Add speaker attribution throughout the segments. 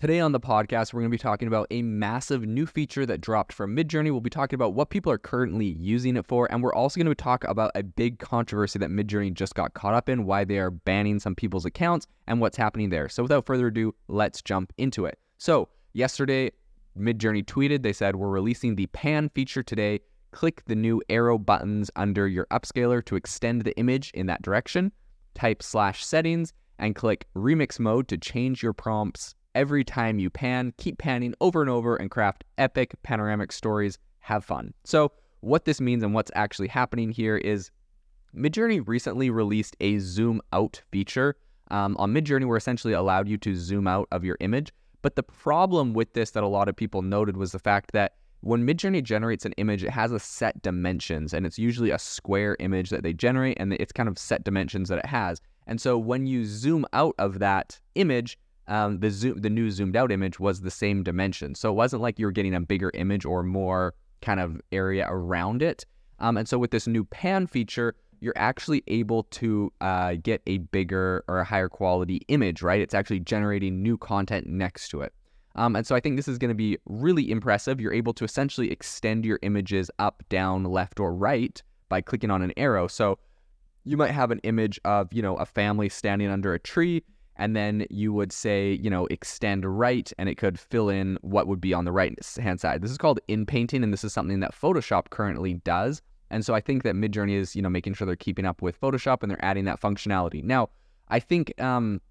Speaker 1: Today on the podcast, we're going to be talking about a massive new feature that dropped from Midjourney. We'll be talking about what people are currently using it for, and we're also going to talk about a big controversy that Midjourney just got caught up in, why they are banning some people's accounts, and what's happening there. So, without further ado, let's jump into it. So, yesterday, Midjourney tweeted, they said, We're releasing the pan feature today. Click the new arrow buttons under your upscaler to extend the image in that direction. Type slash settings and click remix mode to change your prompts every time you pan. Keep panning over and over and craft epic panoramic stories. Have fun. So, what this means and what's actually happening here is Midjourney recently released a zoom out feature. Um, on Midjourney, we're essentially allowed you to zoom out of your image. But the problem with this that a lot of people noted was the fact that when Midjourney generates an image, it has a set dimensions, and it's usually a square image that they generate, and it's kind of set dimensions that it has. And so when you zoom out of that image, um, the zoom, the new zoomed out image was the same dimension. So it wasn't like you were getting a bigger image or more kind of area around it. Um, and so with this new pan feature, you're actually able to uh, get a bigger or a higher quality image, right? It's actually generating new content next to it. Um, and so I think this is going to be really impressive. You're able to essentially extend your images up, down, left, or right by clicking on an arrow. So you might have an image of, you know, a family standing under a tree and then you would say, you know, extend right, and it could fill in what would be on the right hand side. This is called inpainting, and this is something that Photoshop currently does. And so I think that Midjourney is, you know, making sure they're keeping up with Photoshop and they're adding that functionality. Now, I think um,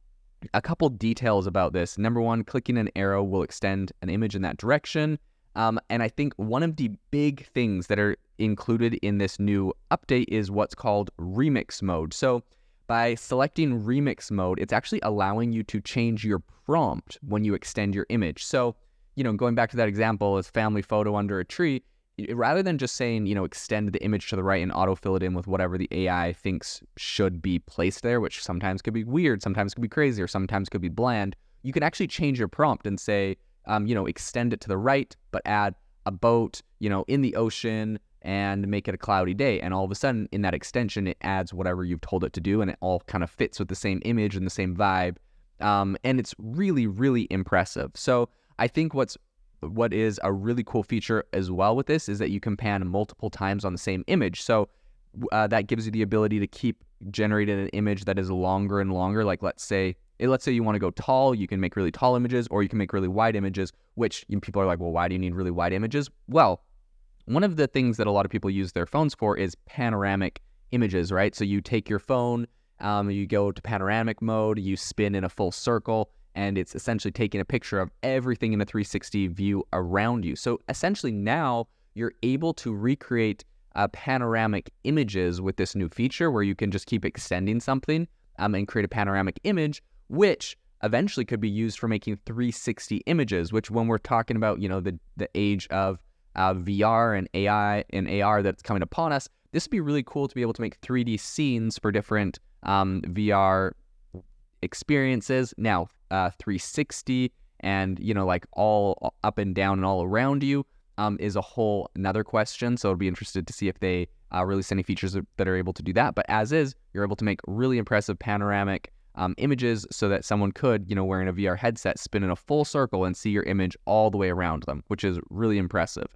Speaker 1: a couple details about this. Number one, clicking an arrow will extend an image in that direction. Um, and I think one of the big things that are included in this new update is what's called remix mode. So by selecting remix mode, it's actually allowing you to change your prompt when you extend your image. So, you know, going back to that example, as family photo under a tree, rather than just saying, you know, extend the image to the right and autofill it in with whatever the AI thinks should be placed there, which sometimes could be weird, sometimes could be crazy, or sometimes could be bland, you can actually change your prompt and say, um, you know, extend it to the right, but add a boat, you know, in the ocean, and make it a cloudy day. And all of a sudden, in that extension, it adds whatever you've told it to do, and it all kind of fits with the same image and the same vibe. Um, and it's really, really impressive. So I think what's what is a really cool feature as well with this is that you can pan multiple times on the same image. So uh, that gives you the ability to keep generating an image that is longer and longer. Like let's say, eh, let's say you want to go tall, you can make really tall images, or you can make really wide images. Which people are like, well, why do you need really wide images? Well, one of the things that a lot of people use their phones for is panoramic images, right? So you take your phone, um, you go to panoramic mode, you spin in a full circle, and it's essentially taking a picture of everything in a 360 view around you. So essentially now you're able to recreate uh, panoramic images with this new feature where you can just keep extending something um, and create a panoramic image, which eventually could be used for making 360 images, which when we're talking about, you know, the, the age of uh, VR and AI and AR that's coming upon us, this would be really cool to be able to make 3D scenes for different um, VR experiences. Now, uh, 360 and you know like all up and down and all around you um, is a whole another question. So I'd be interested to see if they uh, release any features that are able to do that. But as is, you're able to make really impressive panoramic um, images so that someone could, you know, wearing a VR headset, spin in a full circle and see your image all the way around them, which is really impressive.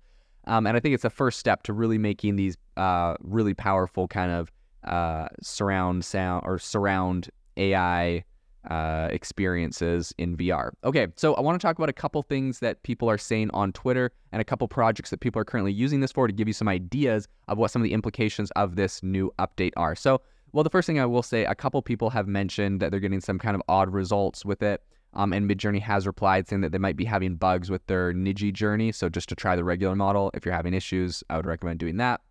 Speaker 1: Um, and I think it's a first step to really making these uh, really powerful kind of uh, surround sound or surround AI uh, experiences in VR. Okay, so I want to talk about a couple things that people are saying on Twitter and a couple projects that people are currently using this for to give you some ideas of what some of the implications of this new update are. So, well, the first thing I will say, a couple people have mentioned that they're getting some kind of odd results with it. Um, and Midjourney has replied saying that they might be having bugs with their Niji journey. So just to try the regular model, if you're having issues, I would recommend doing that.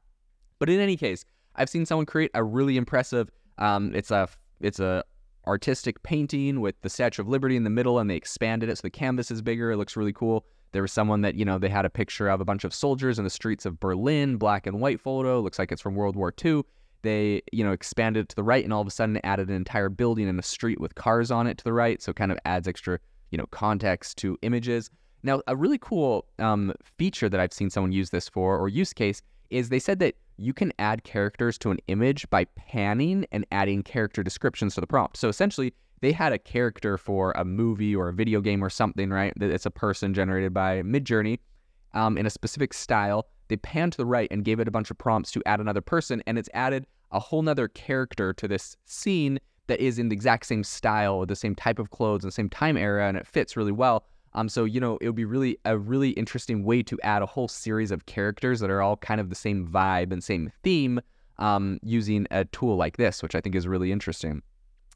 Speaker 1: But in any case, I've seen someone create a really impressive. Um, it's a it's a artistic painting with the Statue of Liberty in the middle, and they expanded it so the canvas is bigger. It looks really cool. There was someone that you know they had a picture of a bunch of soldiers in the streets of Berlin, black and white photo. Looks like it's from World War II they you know expanded to the right and all of a sudden added an entire building and a street with cars on it to the right so it kind of adds extra you know context to images now a really cool um, feature that i've seen someone use this for or use case is they said that you can add characters to an image by panning and adding character descriptions to the prompt so essentially they had a character for a movie or a video game or something, right? That it's a person generated by Midjourney um, in a specific style. They panned to the right and gave it a bunch of prompts to add another person, and it's added a whole nother character to this scene that is in the exact same style, the same type of clothes, and the same time era, and it fits really well. Um, so you know, it would be really a really interesting way to add a whole series of characters that are all kind of the same vibe and same theme um, using a tool like this, which I think is really interesting.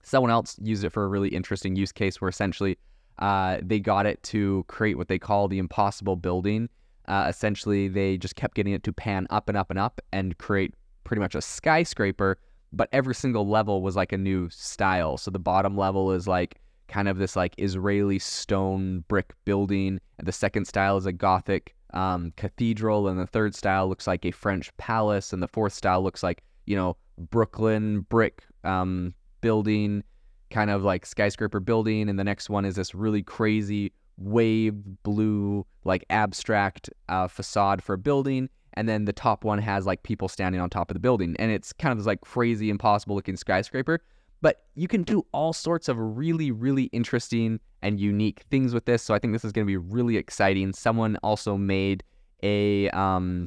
Speaker 1: Someone else used it for a really interesting use case where essentially uh, they got it to create what they call the impossible building. Uh, essentially, they just kept getting it to pan up and up and up and create pretty much a skyscraper, but every single level was like a new style. So the bottom level is like kind of this like Israeli stone brick building. The second style is a Gothic um, cathedral, and the third style looks like a French palace, and the fourth style looks like you know Brooklyn brick um, building, kind of like skyscraper building, and the next one is this really crazy wave blue like abstract uh, facade for a building and then the top one has like people standing on top of the building and it's kind of this like crazy impossible looking skyscraper but you can do all sorts of really, really interesting and unique things with this. So I think this is going to be really exciting. Someone also made a, um,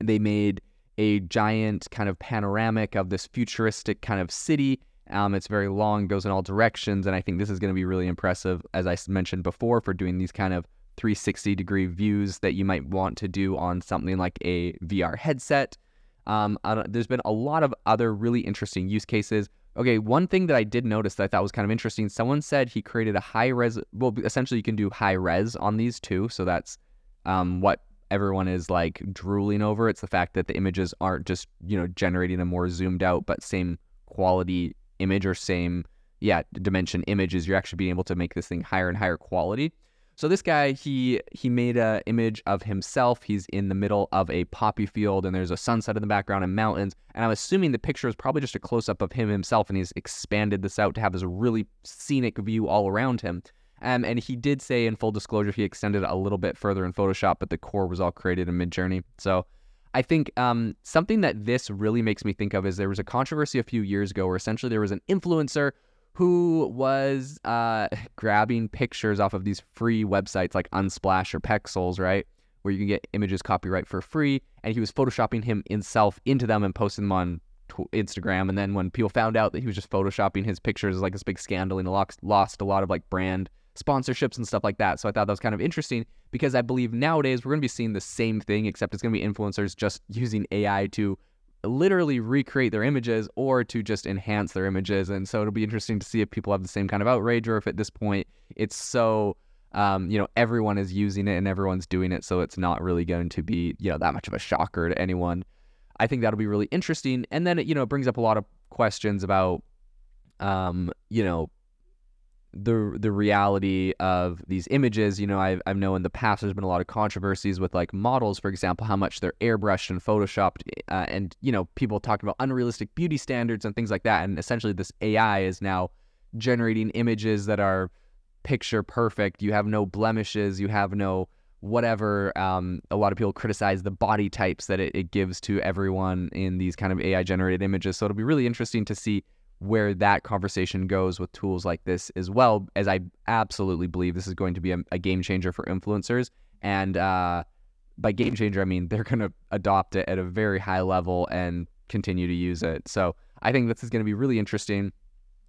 Speaker 1: they made a giant kind of panoramic of this futuristic kind of city. Um, it's very long, goes in all directions, and I think this is going to be really impressive, as I mentioned before, for doing these kind of 360 degree views that you might want to do on something like a VR headset. Um, there's been a lot of other really interesting use cases. Okay, one thing that I did notice that I thought was kind of interesting. Someone said he created a high res. Well, essentially, you can do high res on these too. So that's um, what everyone is like drooling over. It's the fact that the images aren't just you know generating a more zoomed out, but same quality image or same yeah dimension images. You're actually being able to make this thing higher and higher quality. So this guy, he he made a image of himself. He's in the middle of a poppy field, and there's a sunset in the background and mountains. And I'm assuming the picture is probably just a close up of him himself, and he's expanded this out to have this really scenic view all around him. Um, and he did say, in full disclosure, he extended it a little bit further in Photoshop, but the core was all created in Midjourney. So I think um, something that this really makes me think of is there was a controversy a few years ago where essentially there was an influencer who was uh, grabbing pictures off of these free websites like Unsplash or Pexels, right? Where you can get images copyright for free. And he was photoshopping himself into them and posting them on Instagram. And then when people found out that he was just photoshopping his pictures, like this big scandal and lost a lot of like brand sponsorships and stuff like that. So I thought that was kind of interesting because I believe nowadays we're going to be seeing the same thing, except it's going to be influencers just using AI to literally recreate their images or to just enhance their images. And so it'll be interesting to see if people have the same kind of outrage or if at this point it's so, um, you know, everyone is using it and everyone's doing it. So it's not really going to be, you know, that much of a shocker to anyone. I think that'll be really interesting. And then, it, you know, it brings up a lot of questions about, um, you know, the the reality of these images. You know, I I know in the past there's been a lot of controversies with like models, for example, how much they're airbrushed and photoshopped, uh, and you know, people talking about unrealistic beauty standards and things like that. And essentially, this AI is now generating images that are picture perfect. You have no blemishes. You have no whatever. Um, a lot of people criticize the body types that it, it gives to everyone in these kind of AI generated images. So it'll be really interesting to see where that conversation goes with tools like this as well, as I absolutely believe this is going to be a, a game changer for influencers. And uh, by game changer, I mean they're going to adopt it at a very high level and continue to use it. So I think this is going to be really interesting.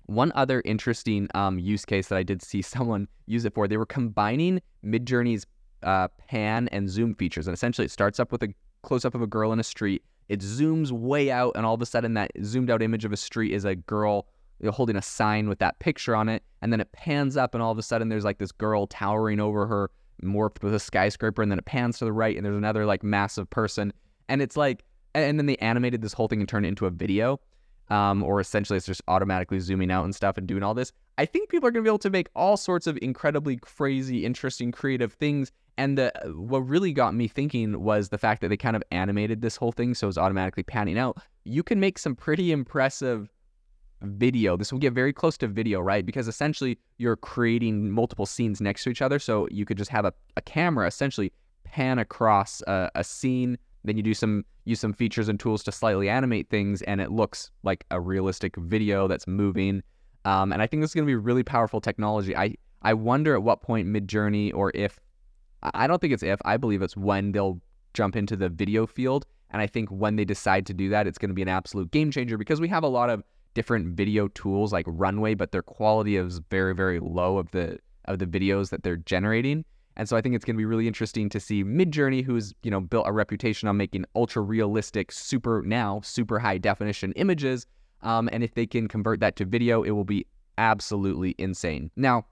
Speaker 1: One other interesting um, use case that I did see someone use it for, they were combining Midjourney's uh, pan and zoom features. And essentially, it starts up with a close up of a girl in a street it zooms way out, and all of a sudden, that zoomed out image of a street is a girl holding a sign with that picture on it. And then it pans up, and all of a sudden, there's like this girl towering over her, morphed with a skyscraper. And then it pans to the right, and there's another like massive person. And it's like, and then they animated this whole thing and turned it into a video. Um, or essentially, it's just automatically zooming out and stuff and doing all this. I think people are going to be able to make all sorts of incredibly crazy, interesting, creative things. And the, uh, what really got me thinking was the fact that they kind of animated this whole thing, so it was automatically panning out. You can make some pretty impressive video. This will get very close to video, right? Because essentially you're creating multiple scenes next to each other. So you could just have a, a camera essentially pan across a, a scene. Then you do some use some features and tools to slightly animate things, and it looks like a realistic video that's moving. Um, and I think this is going to be really powerful technology. I I wonder at what point Midjourney or if I don't think it's if I believe it's when they'll jump into the video field. And I think when they decide to do that, it's going to be an absolute game changer because we have a lot of different video tools like Runway, but their quality is very very low of the of the videos that they're generating. And so I think it's going to be really interesting to see Midjourney, who's you know built a reputation on making ultra realistic, super now super high definition images, um, and if they can convert that to video, it will be absolutely insane. Now,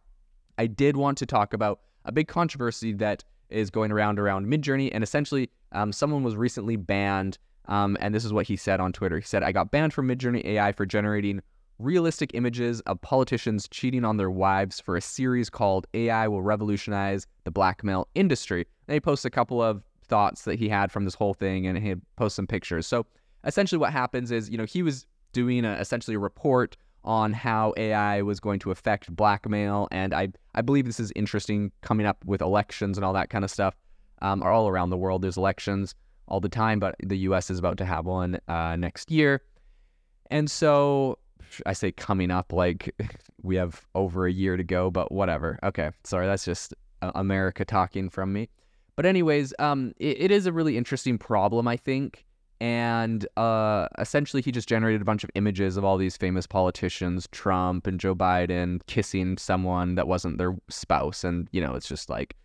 Speaker 1: I did want to talk about a big controversy that is going around around Midjourney, and essentially, um, someone was recently banned. Um, and this is what he said on Twitter. He said, "I got banned from Midjourney AI for generating realistic images of politicians cheating on their wives for a series called AI Will Revolutionize the Blackmail Industry. And he posts a couple of thoughts that he had from this whole thing and he posts some pictures. So essentially what happens is, you know, he was doing a, essentially a report on how AI was going to affect blackmail. And I, I believe this is interesting coming up with elections and all that kind of stuff. Um, are all around the world. There's elections all the time, but the U.S. is about to have one uh, next year. And so I say coming up like we have over a year to go, but whatever. Okay, sorry, that's just uh, America talking from me. But anyways, um, it, it is a really interesting problem, I think. And uh, essentially, he just generated a bunch of images of all these famous politicians, Trump and Joe Biden, kissing someone that wasn't their spouse, and you know, it's just like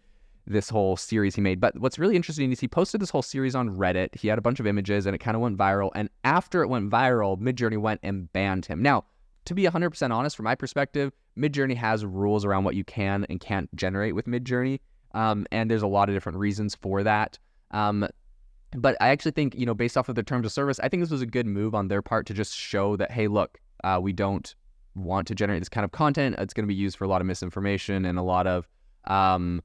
Speaker 1: this whole series he made. But what's really interesting is he posted this whole series on Reddit. He had a bunch of images and it kind of went viral. And after it went viral, Midjourney went and banned him. Now, to be 100% honest, from my perspective, Midjourney has rules around what you can and can't generate with Midjourney. Um, and there's a lot of different reasons for that. Um, but I actually think, you know, based off of their terms of service, I think this was a good move on their part to just show that, hey, look, uh, we don't want to generate this kind of content. It's going to be used for a lot of misinformation and a lot of um,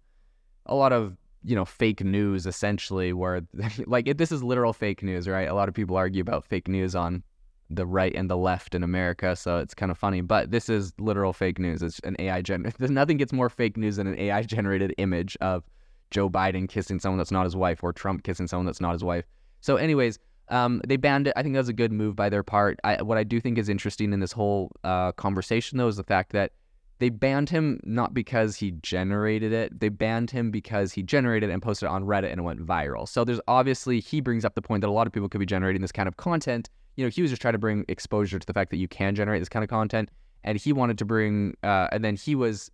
Speaker 1: a lot of you know fake news essentially where like this is literal fake news right? A lot of people argue about fake news on the right and the left in america so it's kind of funny. But this is literal fake news. It's an ai gen nothing gets more fake news than an ai generated image of joe biden kissing someone that's not his wife or trump kissing someone that's not his wife so anyways um, they banned it. I think that was a good move by their part. I, what I do think is interesting in this whole uh, conversation, though, is the fact that they banned him not because he generated it. They banned him because he generated it and posted it on Reddit and it went viral. So there's obviously he brings up the point that a lot of people could be generating this kind of content. You know, he was just trying to bring exposure to the fact that you can generate this kind of content, and he wanted to bring. Uh, and then he was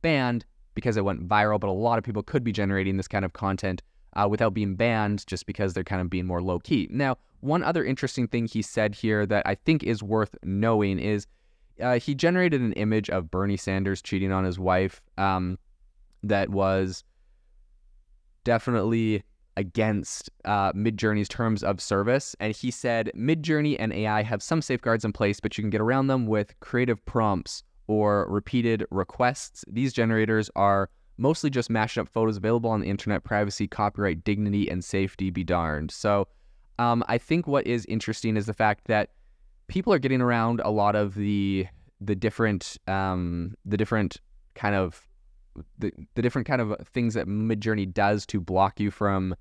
Speaker 1: banned because it went viral. But a lot of people could be generating this kind of content uh, without being banned, just because they're kind of being more low key. Now, one other interesting thing he said here that I think is worth knowing is uh, he generated an image of Bernie Sanders cheating on his wife um, that was definitely against uh, Midjourney's terms of service. And he said Midjourney and AI have some safeguards in place, but you can get around them with creative prompts or repeated requests. These generators are mostly just mashed up photos available on the internet. Privacy, copyright, dignity, and safety be darned. So um, I think what is interesting is the fact that people are getting around a lot of the the different um, the different kind of the, the different kind of things that Midjourney does to block you from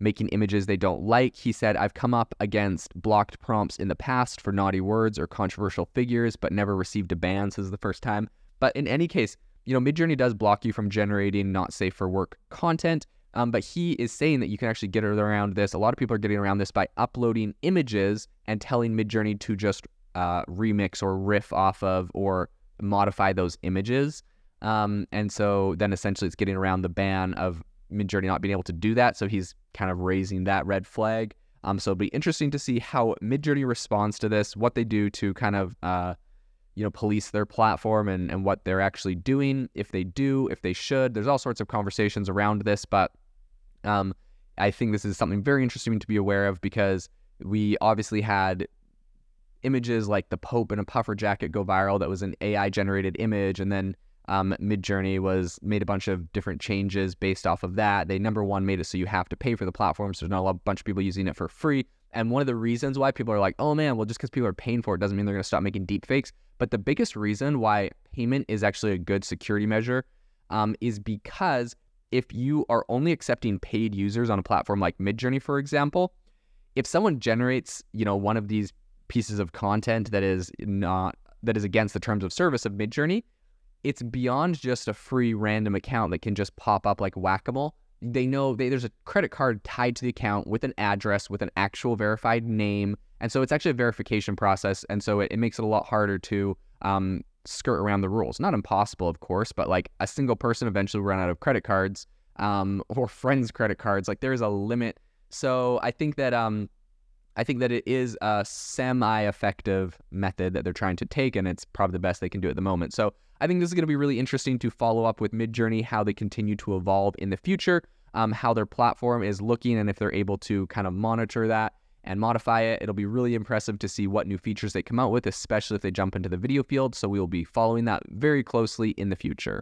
Speaker 1: making images they don't like. He said, I've come up against blocked prompts in the past for naughty words or controversial figures, but never received a ban. So this is the first time. But in any case, you know, Midjourney does block you from generating not safe for work content. Um, but he is saying that you can actually get around this. A lot of people are getting around this by uploading images and telling Midjourney to just uh, remix or riff off of or modify those images. Um, and so then essentially it's getting around the ban of Midjourney not being able to do that. So he's kind of raising that red flag. Um, so it'll be interesting to see how Midjourney responds to this, what they do to kind of, uh, you know, police their platform and, and what they're actually doing, if they do, if they should. There's all sorts of conversations around this, but um, I think this is something very interesting to be aware of because we obviously had images like the Pope in a puffer jacket go viral that was an AI generated image, and then um, Midjourney was made a bunch of different changes based off of that. They number one made it so you have to pay for the platform, so there's not a bunch of people using it for free. And one of the reasons why people are like, oh man, well, just because people are paying for it doesn't mean they're going to stop making deep fakes. But the biggest reason why payment is actually a good security measure um, is because if you are only accepting paid users on a platform like Midjourney, for example, if someone generates, you know, one of these pieces of content that is not that is against the terms of service of Midjourney. It's beyond just a free random account that can just pop up like whack-a-mole. They know they, there's a credit card tied to the account with an address, with an actual verified name, and so it's actually a verification process, and so it, it makes it a lot harder to um, skirt around the rules. Not impossible, of course, but like a single person eventually run out of credit cards um, or friends' credit cards. Like there's a limit. So I think that um, I think that it is a semi-effective method that they're trying to take, and it's probably the best they can do at the moment. So I think this is going to be really interesting to follow up with Midjourney, how they continue to evolve in the future, um, how their platform is looking, and if they're able to kind of monitor that and modify it. It'll be really impressive to see what new features they come out with, especially if they jump into the video field. So we will be following that very closely in the future.